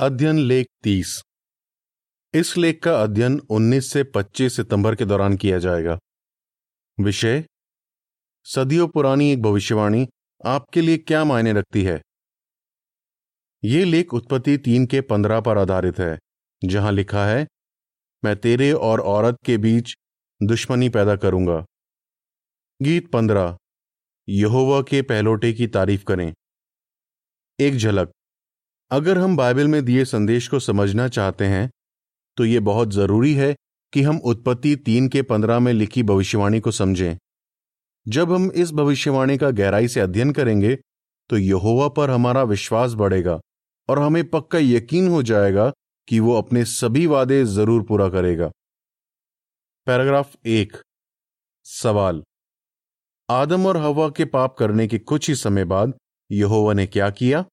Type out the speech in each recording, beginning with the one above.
अध्ययन लेख तीस। इस लेख का अध्ययन 19 से 25 सितंबर के दौरान किया जाएगा। विषय, सदियों पुरानी एक भविष्यवाणी आपके लिए क्या मायने रखती है? ये लेख उत्पत्ति तीन के पंद्रह पर आधारित है, जहाँ लिखा है, मैं तेरे और औरत के बीच दुश्मनी पैदा करूँगा। गीत पंद्रह, यहोवा के पहलोटे की तारीफ़ करें। एक झलक अगर हम बाइबल में दिए संदेश को समझना चाहते हैं तो ये बहुत ज़रूरी है कि हम उत्पत्ति तीन के पंद्रह में लिखी भविष्यवाणी को समझें। जब हम इस भविष्यवाणी का गहराई से अध्ययन करेंगे तो यहोवा पर हमारा विश्वास बढ़ेगा और हमें पक्का यकीन हो जाएगा कि वो अपने सभी वादे ज़रूर पूरा करेगा। पैराग्राफ एक। सवाल। आदम और हवा के पाप करने के कुछ ही समय बाद यहोवा ने क्या किया?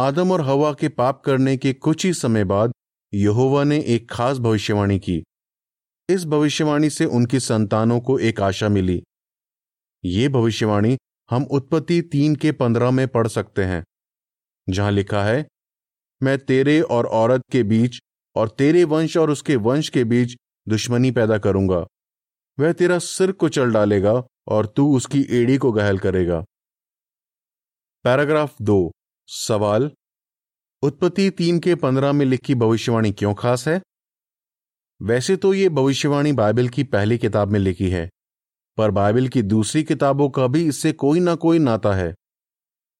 आदम और हवा के पाप करने के कुछ ही समय बाद यहोवा ने एक खास भविष्यवाणी की। इस भविष्यवाणी से उनकी संतानों को एक आशा मिली। ये भविष्यवाणी हम उत्पत्ति तीन के पंद्रह में पढ़ सकते हैं, जहाँ लिखा है, मैं तेरे और औरत के बीच और तेरे वंश और उसके वंश के बीच दुश्मनी पैदा करूँगा। वह तेरा सिर कुचल डालेगा और तू उसकी एड़ी को घायल करेगा। पैराग्राफ दो। सवाल, उत्पत्ति तीन के पंद्रह में लिखी भविष्यवाणी क्यों खास है? वैसे तो ये भविष्यवाणी बाइबल की पहली किताब में लिखी है, पर बाइबल की दूसरी किताबों का भी इससे कोई ना कोई नाता है।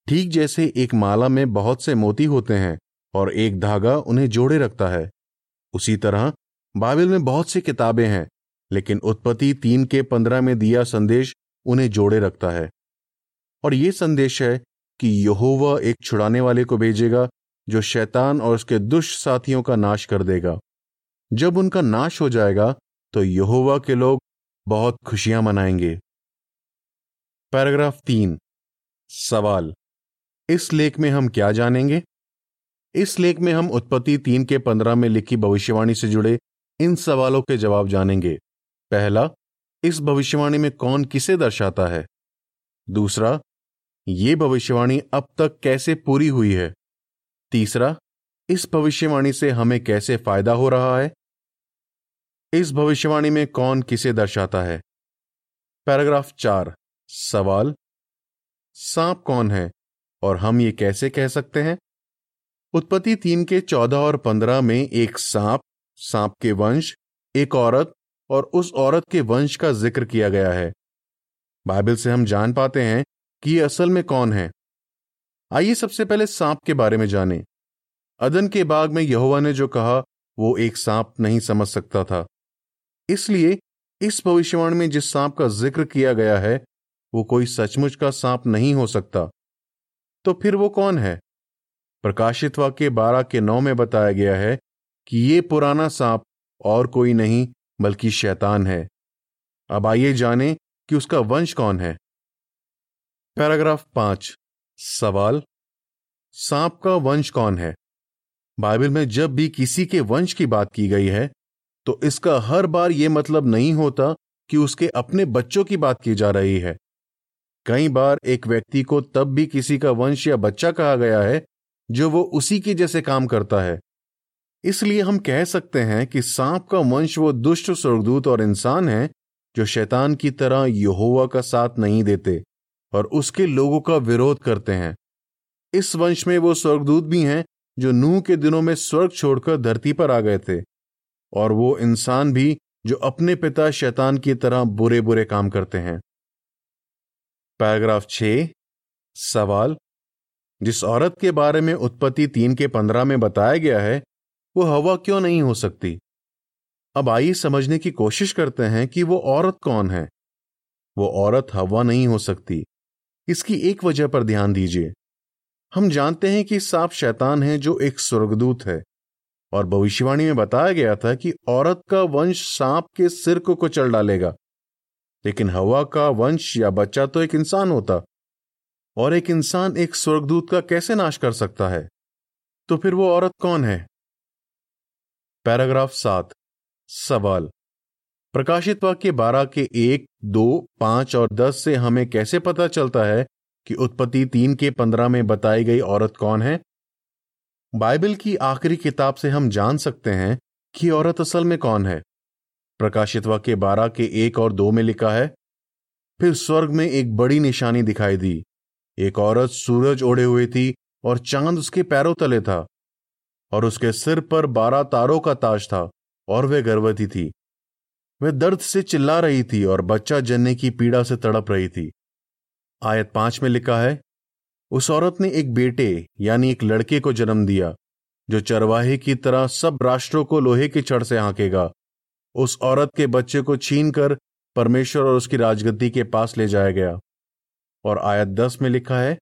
ठीक जैसे एक माला में बहुत से मोती होते हैं और एक धागा उन्हें जोड़े रखता है। उसी तरह, बाइबल में बहुत सी किताबें हैं, लेकिन उत्पत्ति तीन के पंद्रह में दिया संदेश उन्हें जोड़े रखता है। और यह संदेश है कि यहोवा एक छुड़ाने वाले को भेजेगा, जो शैतान और उसके दुष्ट साथियों का नाश कर देगा। जब उनका नाश हो जाएगा तो यहोवा के लोग बहुत खुशियाँ मनाएँगे। पैराग्राफ तीन। सवाल। इस लेख में हम क्या जानेंगे? इस लेख में हम उत्पत्ति तीन के पंद्रह में लिखी भविष्यवाणी से जुड़े इन सवालों के जवाब जानेंगे। पहला, इस भविष्यवाणी में कौन किसे दर्शाता है? दूसरा ये भविष्यवाणी अब तक कैसे पूरी हुई है? तीसरा, इस भविष्यवाणी से हमें कैसे फ़ायदा हो रहा है? इस भविष्यवाणी में कौन किसे दर्शाता है? पैराग्राफ चार, सवाल। सांप कौन है और हम ये कैसे कह सकते हैं? उत्पत्ति तीन के चौदह और पंद्रह में एक सांप सांप के वंश, एक औरत और उस औरत के वंश का ज़िक्र किया गया है। बाइबल से हम जान पाते हैं कि ये असल में कौन है। आइए सबसे पहले सांप के बारे में जानें। अदन के बाग में यहोवा ने जो कहा, वो एक सांप नहीं समझ सकता था। इसलिए, इस भविष्यवाणी में जिस सांप का ज़िक्र किया गया है, वो कोई सचमुच का सांप नहीं हो सकता। तो फिर वो कौन है? प्रकाशित वाक्य बारह के नौ में बताया गया है कि ये पुराना सांप और कोई नहीं, बल्कि शैतान है। अब आइए जानें कि उसका वंश कौन है। पैराग्राफ पाँच, सवाल। सांप का वंश कौन है? बाइबल में जब भी किसी के वंश की बात की गई है तो इसका हर बार यह मतलब नहीं होता कि उसके अपने बच्चों की बात की जा रही है। कई बार एक व्यक्ति को तब भी किसी का वंश या बच्चा कहा गया है, जो वो उसी के जैसे काम करता है। इसलिए हम कह सकते हैं कि सांप का वंश वो दुष्ट, स्वर्गदूत और इंसान है, जो शैतान की तरह यहोवा का साथ नहीं देते। और उसके लोगों का विरोध करते हैं। इस वंश में वो स्वर्गदूत भी हैं, जो नूह के दिनों में स्वर्ग छोड़कर धरती पर आ गए थे। और वो इंसान भी, जो अपने पिता शैतान की तरह बुरे बुरे काम करते हैं। पैराग्राफ छ, सवाल। जिस औरत के बारे में उत्पत्ति तीन के पंद्रह में बताया गया है, वो हवा क्यों नहीं हो सकती? अब आइए समझने की कोशिश करते हैं कि वो औरत कौन है। वो औरत हवा नहीं हो सकती। इसकी एक वजह पर ध्यान दीजिए। हम जानते हैं कि सांप शैतान है जो एक स्वर्गदूत है, और भविष्यवाणी में बताया गया था कि औरत का वंश सांप के सिर को कुचल डालेगा, लेकिन हवा का वंश या बच्चा तो एक इंसान होता, और एक इंसान एक स्वर्गदूत का कैसे नाश कर सकता है? तो फिर वो औरत कौन है? पैराग्राफ सात, सवाल। प्रकाशित वाक्य बारह के एक, दो, पाँच और दस से हमें कैसे पता चलता है कि उत्पत्ति तीन के पंद्रह में बताई गई औरत कौन है? बाइबल की आखिरी किताब से हम जान सकते हैं कि औरत असल में कौन है। प्रकाशित वाक्य बारह के एक और दो में लिखा है, फिर स्वर्ग में एक बड़ी निशानी दिखाई दी। एक औरत सूरज ओढ़े हुए थी और चाँद उसके पैरों तले था और उसके सिर पर बारह तारों का ताज था और वह गर्भवती थी। वह दर्द से चिल्ला रही थी और बच्चा जनने की पीड़ा से तड़प रही थी। आयत पाँच में लिखा है, उस औरत ने एक बेटे, यानी एक लड़के को जन्म दिया, जो चरवाहे की तरह सब राष्ट्रों को लोहे की छड़ से हाँकेगा। उस औरत के बच्चे को छीन कर परमेश्वर और उसकी राजगद्दी के पास ले जाया गया। और आयत दस में लिखा है,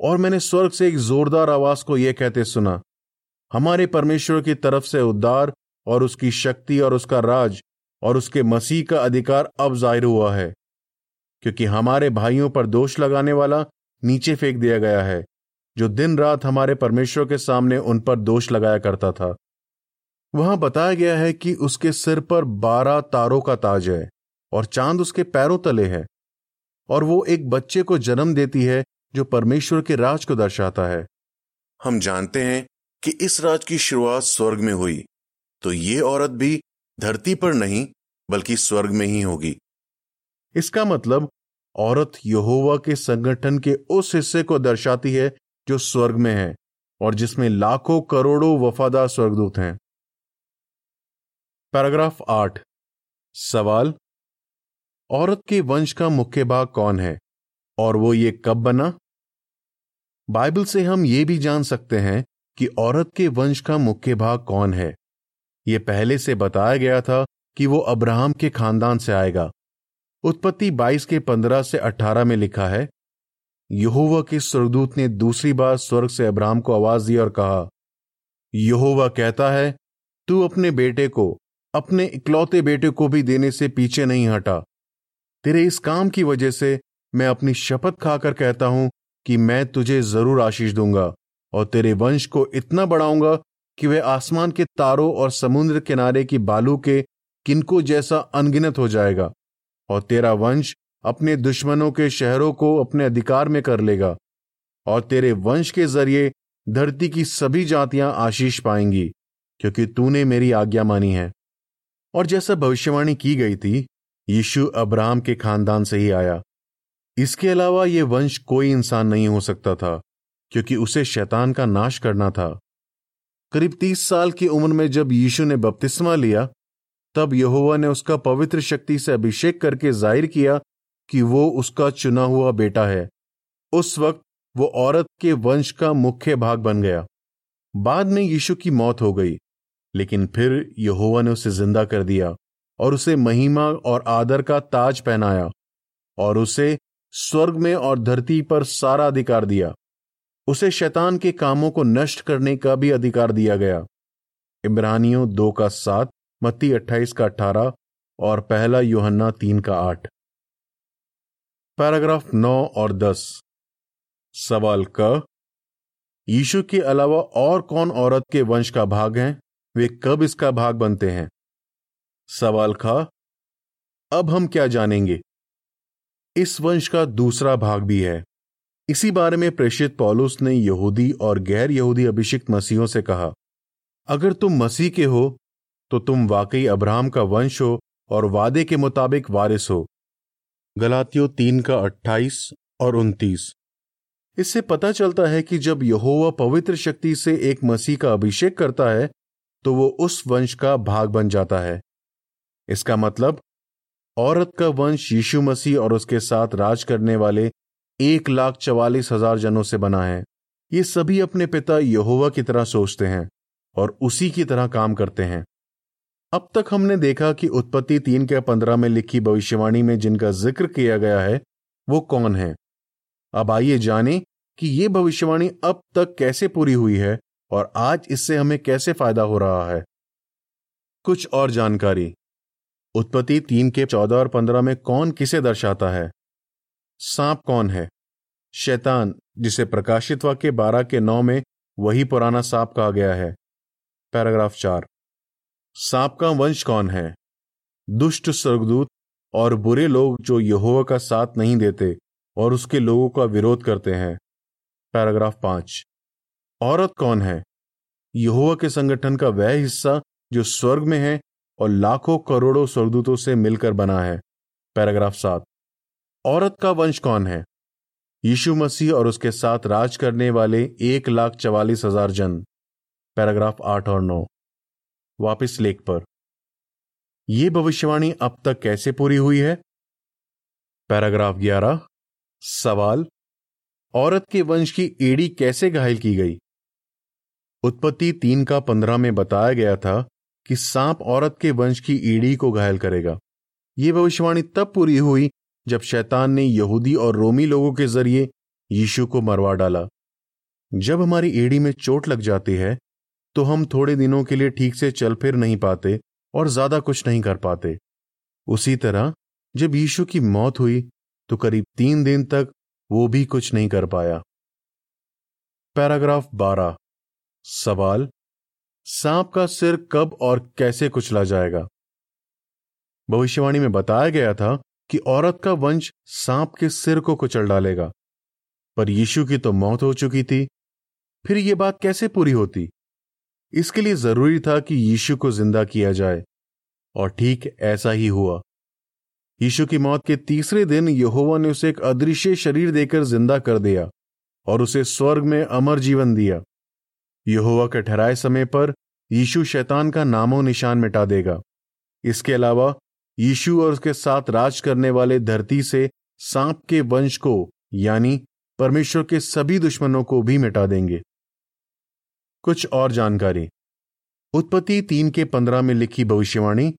और मैंने स्वर्ग से एक जोरदार आवाज़ को यह कहते सुना, हमारे परमेश्वर की तरफ़ से उद्धार और उसकी शक्ति और उसका राज और उसके मसीह का अधिकार अब ज़ाहिर हुआ है, क्योंकि हमारे भाइयों पर दोष लगाने वाला नीचे फेंक दिया गया है, जो दिन रात हमारे परमेश्वर के सामने उन पर दोष लगाया करता था। वहाँ बताया गया है कि उसके सिर पर बारह तारों का ताज है और चाँद उसके पैरों तले है, और वो एक बच्चे को जन्म देती है जो परमेश्वर के राज को दर्शाता है। हम जानते हैं कि इस राज की शुरुआत स्वर्ग में हुई तो ये औरत भी धरती पर नहीं, बल्कि स्वर्ग में ही होगी। इसका मतलब औरत यहोवा के संगठन के उस हिस्से को दर्शाती है जो स्वर्ग में है, और जिसमें लाखों करोड़ों वफादार स्वर्गदूत हैं। पैराग्राफ आठ। सवाल, औरत के वंश का मुख्य भाग कौन है, और वो ये कब बना? बाइबल से हम ये भी जान सकते हैं कि औरत के वंश का मुख्य भाग कौन है। यह पहले से बताया गया था कि वो अब्राहम के खानदान से आएगा। उत्पत्ति 22 के 15 से 18 में लिखा है, यहोवा के स्वर्गदूत ने दूसरी बार स्वर्ग से अब्राहम को आवाज़ दी और कहा, यहोवा कहता है, तू अपने बेटे को, अपने इकलौते बेटे को भी देने से पीछे नहीं हटा। तेरे इस काम की वजह से मैं अपनी शपथ खाकर कहता हूँ कि मैं तुझे ज़रूर आशीष दूँगा और तेरे वंश को इतना बढ़ाऊँगा कि वह आसमान के तारों और समुद्र किनारे की बालू के किनको जैसा अनगिनत हो जाएगा, और तेरा वंश अपने दुश्मनों के शहरों को अपने अधिकार में कर लेगा, और तेरे वंश के ज़रिए धरती की सभी जातियाँ आशीष पाएँगी, क्योंकि तूने मेरी आज्ञा मानी है। और जैसा भविष्यवाणी की गई थी, यीशु अब्राहम के खानदान से ही आया। इसके अलावा यह वंश कोई इंसान नहीं हो सकता था, क्योंकि उसे शैतान का नाश करना था। करीब तीस साल की उम्र में जब यीशु ने बपतिस्मा लिया, तब यहोवा ने उसका पवित्र शक्ति से अभिषेक करके ज़ाहिर किया कि वो उसका चुना हुआ बेटा है। उस वक्त वो औरत के वंश का मुख्य भाग बन गया। बाद में यीशु की मौत हो गई, लेकिन फिर यहोवा ने उसे ज़िंदा कर दिया और उसे महिमा और आदर का ताज पहनाया और उसे स्वर्ग में और धरती पर सारा अधिकार दिया। उसे शैतान के कामों को नष्ट करने का भी अधिकार दिया गया। इब्रानियों दो का सात, मत्ती अट्ठाईस का अठारह और पहला योहन्ना तीन का आठ। पैराग्राफ नौ और दस। सवाल क, यीशु के अलावा और कौन औरत के वंश का भाग हैं? वे कब इसका भाग बनते हैं? सवाल खा, अब हम क्या जानेंगे? इस वंश का दूसरा भाग भी है। इसी बारे में प्रेषित पॉलुस ने यहूदी और गैर यहूदी अभिषिक्त मसीहों से कहा, अगर तुम मसीह के हो तो तुम वाकई अब्राहम का वंश हो और वादे के मुताबिक वारिस हो। गलातियों तीन का अट्ठाईस और उनतीस। इससे पता चलता है कि जब यहोवा पवित्र शक्ति से एक मसीह का अभिषेक करता है तो वो उस वंश का भाग बन जाता है। इसका मतलब औरत का वंश यीशु मसीह और उसके साथ राज करने वाले एक लाख चवालीस हज़ार जनों से बना है। ये सभी अपने पिता यहोवा की तरह सोचते हैं और उसी की तरह काम करते हैं। अब तक हमने देखा कि उत्पत्ति तीन के पंद्रह में लिखी भविष्यवाणी में जिनका ज़िक्र किया गया है, वो कौन है? अब आइए जानें कि ये भविष्यवाणी अब तक कैसे पूरी हुई है और आज इससे हमें कैसे फ़ायदा हो रहा है। कुछ और जानकारी। उत्पत्ति तीन के चौदह और पंद्रह में कौन किसे दर्शाता है? सांप कौन है? शैतान, जिसे प्रकाशित वाक्य बारह के नौ में वही पुराना सांप कहा गया है। पैराग्राफ चार। सांप का वंश कौन है? दुष्ट स्वर्गदूत और बुरे लोग जो यहोवा का साथ नहीं देते और उसके लोगों का विरोध करते हैं। पैराग्राफ पाँच। औरत कौन है? यहोवा के संगठन का वह हिस्सा जो स्वर्ग में है और लाखों करोड़ों स्वर्गदूतों से मिलकर बना है। पैराग्राफ सात। औरत का वंश कौन है? यीशु मसीह और उसके साथ राज करने वाले एक लाख चवालीस हज़ार जन। पैराग्राफ आठ और नौ। वापिस लेख पर। यह भविष्यवाणी अब तक कैसे पूरी हुई है? पैराग्राफ ग्यारह। सवाल, औरत के वंश की एड़ी कैसे घायल की गई? उत्पत्ति तीन का पंद्रह में बताया गया था कि सांप औरत के वंश की ईड़ी को घायल करेगा। यह भविष्यवाणी तब पूरी हुई जब शैतान ने यहूदी और रोमी लोगों के ज़रिए यीशु को मरवा डाला। जब हमारी एड़ी में चोट लग जाती है तो हम थोड़े दिनों के लिए ठीक से चल फिर नहीं पाते और ज़्यादा कुछ नहीं कर पाते। उसी तरह, जब यीशु की मौत हुई तो करीब तीन दिन तक वो भी कुछ नहीं कर पाया। पैराग्राफ बारह। सवाल, सांप का सिर कब और कैसे कुचला जाएगा? भविष्यवाणी में बताया गया था कि औरत का वंश सांप के सिर को कुचल डालेगा। पर यीशु की तो मौत हो चुकी थी। फिर यह बात कैसे पूरी होती? इसके लिए ज़रूरी था कि यीशु को ज़िंदा किया जाए। और ठीक ऐसा ही हुआ। यीशु की मौत के तीसरे दिन यहोवा ने उसे एक अदृश्य शरीर देकर ज़िंदा कर दिया और उसे स्वर्ग में अमर जीवन दिया। यहोवा के ठहराए समय पर यीशु शैतान का नामो निशान मिटा देगा। इसके अलावा यीशु और उसके साथ राज करने वाले धरती से सांप के वंश को, यानी परमेश्वर के सभी दुश्मनों को भी मिटा देंगे। कुछ और जानकारी। उत्पत्ति तीन के पंद्रह में लिखी भविष्यवाणी,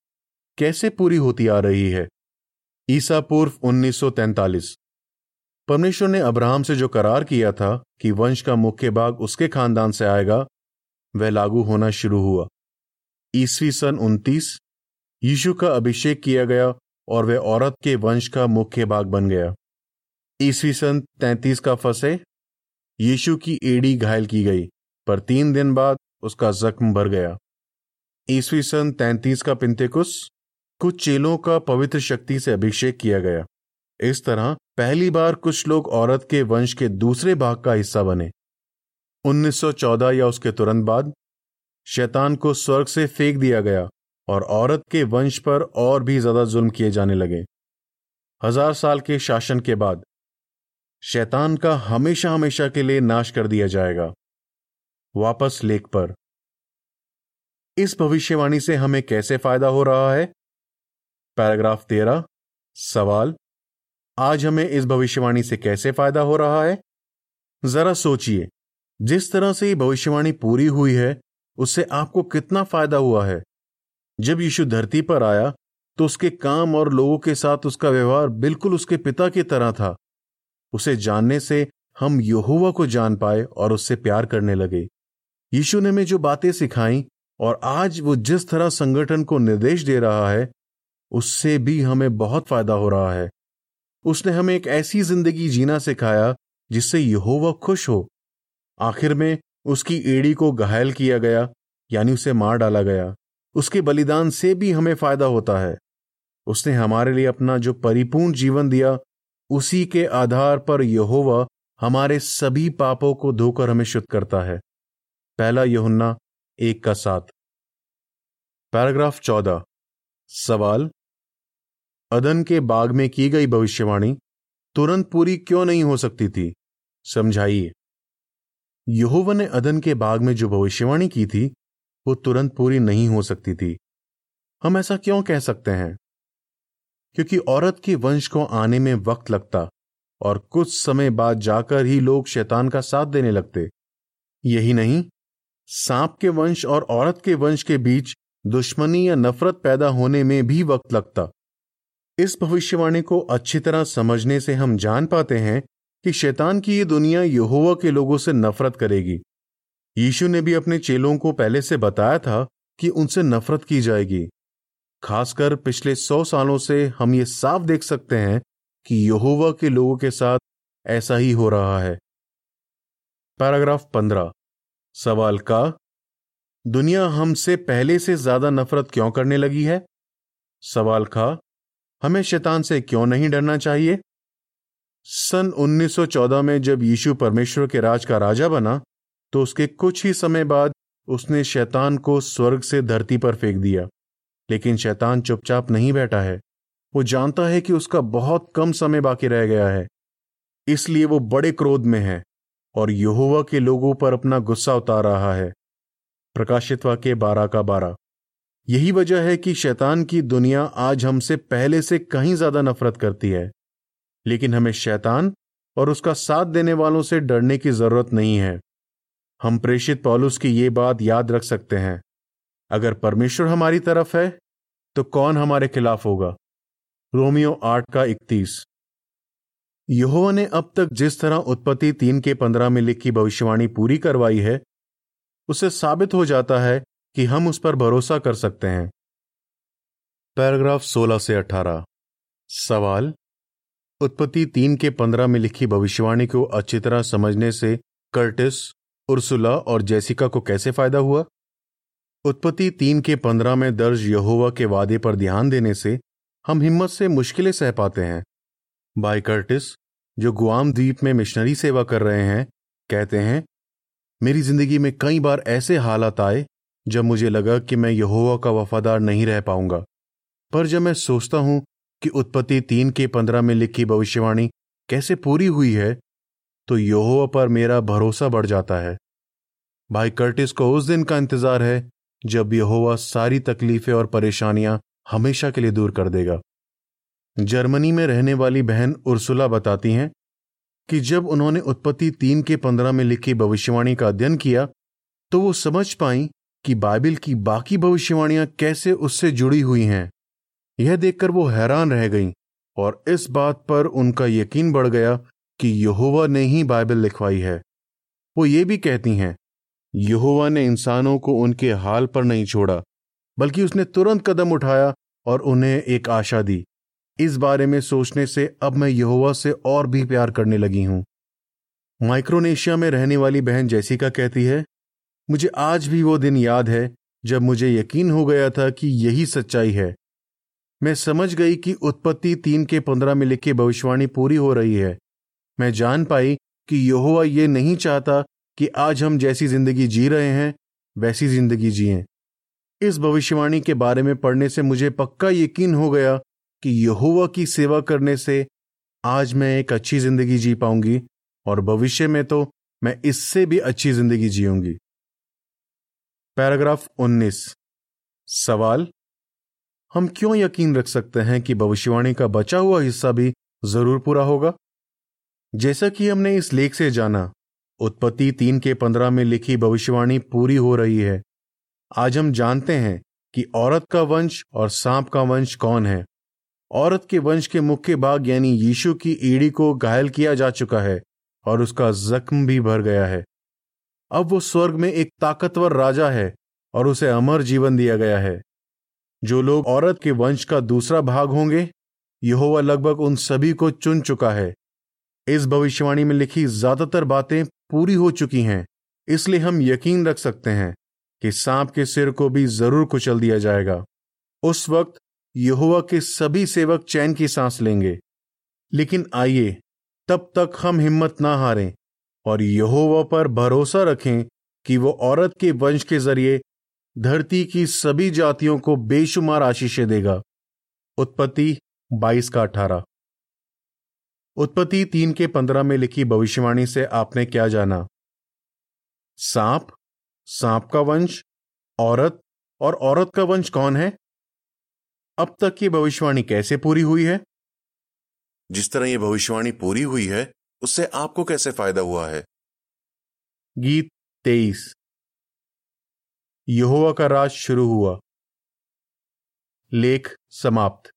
कैसे पूरी होती आ रही है? ईसा पूर्व 1943 परमेश्वर ने अब्राहम से जो करार किया था कि वंश का मुख्य भाग उसके खानदान से आएगा, वह लागू होना शुरू हुआ। ईसवी सन उनतीस यीशु का अभिषेक किया गया और वह औरत के वंश का मुख्य भाग बन गया। ईसवी सन तैतीस का फंसे, यीशु की एड़ी घायल की गई, पर तीन दिन बाद उसका जख्म भर गया। ईसवी सन तैतीस का पिंतेकुस, कुछ चेलों का पवित्र शक्ति से अभिषेक किया गया। इस तरह पहली बार कुछ लोग औरत के वंश के दूसरे भाग का हिस्सा बने। 1914 या उसके तुरंत बाद, शैतान को स्वर्ग से फेंक दिया गया। और औरत के वंश पर और भी ज़्यादा जुल्म किए जाने लगे। हज़ार साल के शासन के बाद, शैतान का हमेशा हमेशा के लिए नाश कर दिया जाएगा। वापस लेख पर। इस भविष्यवाणी से हमें कैसे फ़ायदा हो रहा है? पैराग्राफ तेरह, सवाल। आज हमें इस भविष्यवाणी से कैसे फ़ायदा हो रहा है? जरा सोचिए। जिस तरह से ये भविष्यवाणी पूरी हुई है, उससे आपको कितना फ़ायदा हुआ है? जब यीशु धरती पर आया तो उसके काम और लोगों के साथ उसका व्यवहार बिल्कुल उसके पिता की तरह था। उसे जानने से हम यहोवा को जान पाए और उससे प्यार करने लगे। यीशु ने हमें जो बातें सिखाई और आज वो जिस तरह संगठन को निर्देश दे रहा है, उससे भी हमें बहुत फ़ायदा हो रहा है। उसने हमें एक ऐसी ज़िंदगी जीना सिखाया जिससे यहोवा खुश हो। आखिर में उसकी एड़ी को घायल किया गया, यानी उसे मार डाला गया। उसके बलिदान से भी हमें फ़ायदा होता है। उसने हमारे लिए अपना जो परिपूर्ण जीवन दिया, उसी के आधार पर यहोवा हमारे सभी पापों को धोकर हमें शुद्ध करता है। पहला यहुन्ना एक का साथ पैराग्राफ चौदह। सवाल, अदन के बाग में की गई भविष्यवाणी तुरंत पूरी क्यों नहीं हो सकती थी? समझाइए। यहोवा ने अदन के बाग में जो भविष्यवाणी की थी वो तुरंत पूरी नहीं हो सकती थी। हम ऐसा क्यों कह सकते हैं? क्योंकि औरत के वंश को आने में वक्त लगता और कुछ समय बाद जाकर ही लोग शैतान का साथ देने लगते। यही नहीं, सांप के वंश और औरत के वंश के बीच दुश्मनी या नफरत पैदा होने में भी वक्त लगता। इस भविष्यवाणी को अच्छी तरह समझने से हम जान पाते हैं कि शैतान की ये दुनिया यहोवा के लोगों से नफरत करेगी। यीशु ने भी अपने चेलों को पहले से बताया था कि उनसे नफरत की जाएगी। खासकर पिछले सौ सालों से हम ये साफ़ देख सकते हैं कि यहोवा के लोगों के साथ ऐसा ही हो रहा है। पैराग्राफ पंद्रह। सवाल का, दुनिया हमसे पहले से ज़्यादा नफरत क्यों करने लगी है? सवाल का, हमें शैतान से क्यों नहीं डरना चाहिए? सन 1914 में जब यीशु परमेश्वर के राज का राजा बना तो उसके कुछ ही समय बाद उसने शैतान को स्वर्ग से धरती पर फेंक दिया। लेकिन शैतान चुपचाप नहीं बैठा है। वो जानता है कि उसका बहुत कम समय बाकी रह गया है। इसलिए वो बड़े क्रोध में है और यहोवा के लोगों पर अपना गुस्सा उतार रहा है। प्रकाशित वाक्य बारह का बारह। यही वजह है कि शैतान की दुनिया आज हमसे पहले से कहीं ज़्यादा नफरत करती है। लेकिन हमें शैतान और उसका साथ देने वालों से डरने की ज़रूरत नहीं है। हम प्रेषित पॉलुस की ये बात याद रख सकते हैं। अगर परमेश्वर हमारी तरफ़ है तो कौन हमारे खिलाफ होगा? रोमियो आठ का इकतीस। यहोवा ने अब तक जिस तरह उत्पत्ति तीन के पंद्रह में लिखी भविष्यवाणी पूरी करवाई है, उसे साबित हो जाता है कि हम उस पर भरोसा कर सकते हैं। पैराग्राफ 16 से 18 सवाल, उत्पत्ति तीन के पंद्रह में लिखी भविष्यवाणी को अच्छी तरह समझने से कर्टिस उर्सुला और जैसिका को कैसे फ़ायदा हुआ? उत्पत्ति तीन के पंद्रह में दर्ज यहोवा के वादे पर ध्यान देने से हम हिम्मत से मुश्किलें सह पाते हैं। बाई कर्टिस, जो गुआम द्वीप में मिशनरी सेवा कर रहे हैं, कहते हैं, मेरी ज़िंदगी में कई बार ऐसे हालात आए जब मुझे लगा कि मैं यहोवा का वफादार नहीं रह पाऊँगा। पर जब मैं सोचता हूँ कि उत्पत्ति तीन के पंद्रह में लिखी भविष्यवाणी कैसे पूरी हुई है तो यहोवा पर मेरा भरोसा बढ़ जाता है। भाई कर्टिस को उस दिन का इंतज़ार है, जब यहोवा सारी तकलीफें और परेशानियाँ हमेशा के लिए दूर कर देगा। जर्मनी में रहने वाली बहन उर्सुला बताती हैं कि जब उन्होंने उत्पत्ति तीन के पंद्रह में लिखी भविष्यवाणी का अध्ययन किया तो वो समझ पाई कि बाइबल की बाकी भविष्यवाणियाँ कैसे उससे जुड़ी हुई हैं। यह देखकर वो हैरान रह गईं और इस बात पर उनका यकीन बढ़ गया कि यहोवा ने ही बाइबल लिखवाई है। वो ये भी कहती हैं, यहोवा ने इंसानों को उनके हाल पर नहीं छोड़ा, बल्कि उसने तुरंत कदम उठाया और उन्हें एक आशा दी। इस बारे में सोचने से अब मैं यहोवा से और भी प्यार करने लगी हूँ। माइक्रोनेशिया में रहने वाली बहन जैसिका कहती है, मुझे आज भी वो दिन याद है जब मुझे यकीन हो गया था कि यही सच्चाई है। मैं समझ गई कि उत्पत्ति तीन के पंद्रह में लिखी भविष्यवाणी पूरी हो रही है। मैं जान पाई कि यहोवा ये नहीं चाहता कि आज हम जैसी ज़िंदगी जी रहे हैं, वैसी ज़िंदगी जिए। इस भविष्यवाणी के बारे में पढ़ने से मुझे पक्का यकीन हो गया कि यहोवा की सेवा करने से आज मैं एक अच्छी ज़िंदगी जी पाऊँगी और भविष्य में तो मैं इससे भी अच्छी ज़िंदगी जीऊँगी। पैराग्राफ 19 सवाल, हम क्यों यकीन रख सकते हैं कि भविष्यवाणी का बचा हुआ हिस्सा भी ज़रूर पूरा होगा? जैसा कि हमने इस लेख से जाना, उत्पत्ति तीन के पंद्रह में लिखी भविष्यवाणी पूरी हो रही है। आज हम जानते हैं कि औरत का वंश और सांप का वंश कौन है। औरत के वंश के मुख्य भाग यानी यीशु की ईड़ी को घायल किया जा चुका है और उसका जख्म भी भर गया है। अब वो स्वर्ग में एक ताकतवर राजा है और उसे अमर जीवन दिया गया है। जो लोग औरत के वंश का दूसरा भाग होंगे, यहोवा लगभग उन सभी को चुन चुका है। इस भविष्यवाणी में लिखी ज़्यादातर बातें पूरी हो चुकी हैं, इसलिए हम यकीन रख सकते हैं कि सांप के सिर को भी ज़रूर कुचल दिया जाएगा। उस वक्त यहोवा के सभी सेवक चैन की सांस लेंगे। लेकिन आइए, तब तक हम हिम्मत ना हारें और यहोवा पर भरोसा रखें कि वो औरत के वंश के ज़रिए धरती की सभी जातियों को बेशुमार आशीषें देगा। उत्पत्ति बाईस का अठारह। उत्पत्ति तीन के पंद्रह में लिखी भविष्यवाणी से आपने क्या जाना? सांप सांप का वंश औरत और औरत का वंश कौन है? अब तक की भविष्यवाणी कैसे पूरी हुई है? जिस तरह यह भविष्यवाणी पूरी हुई है उससे आपको कैसे फ़ायदा हुआ है? गीत तेईस। यहोवा का राज शुरू हुआ। लेख समाप्त।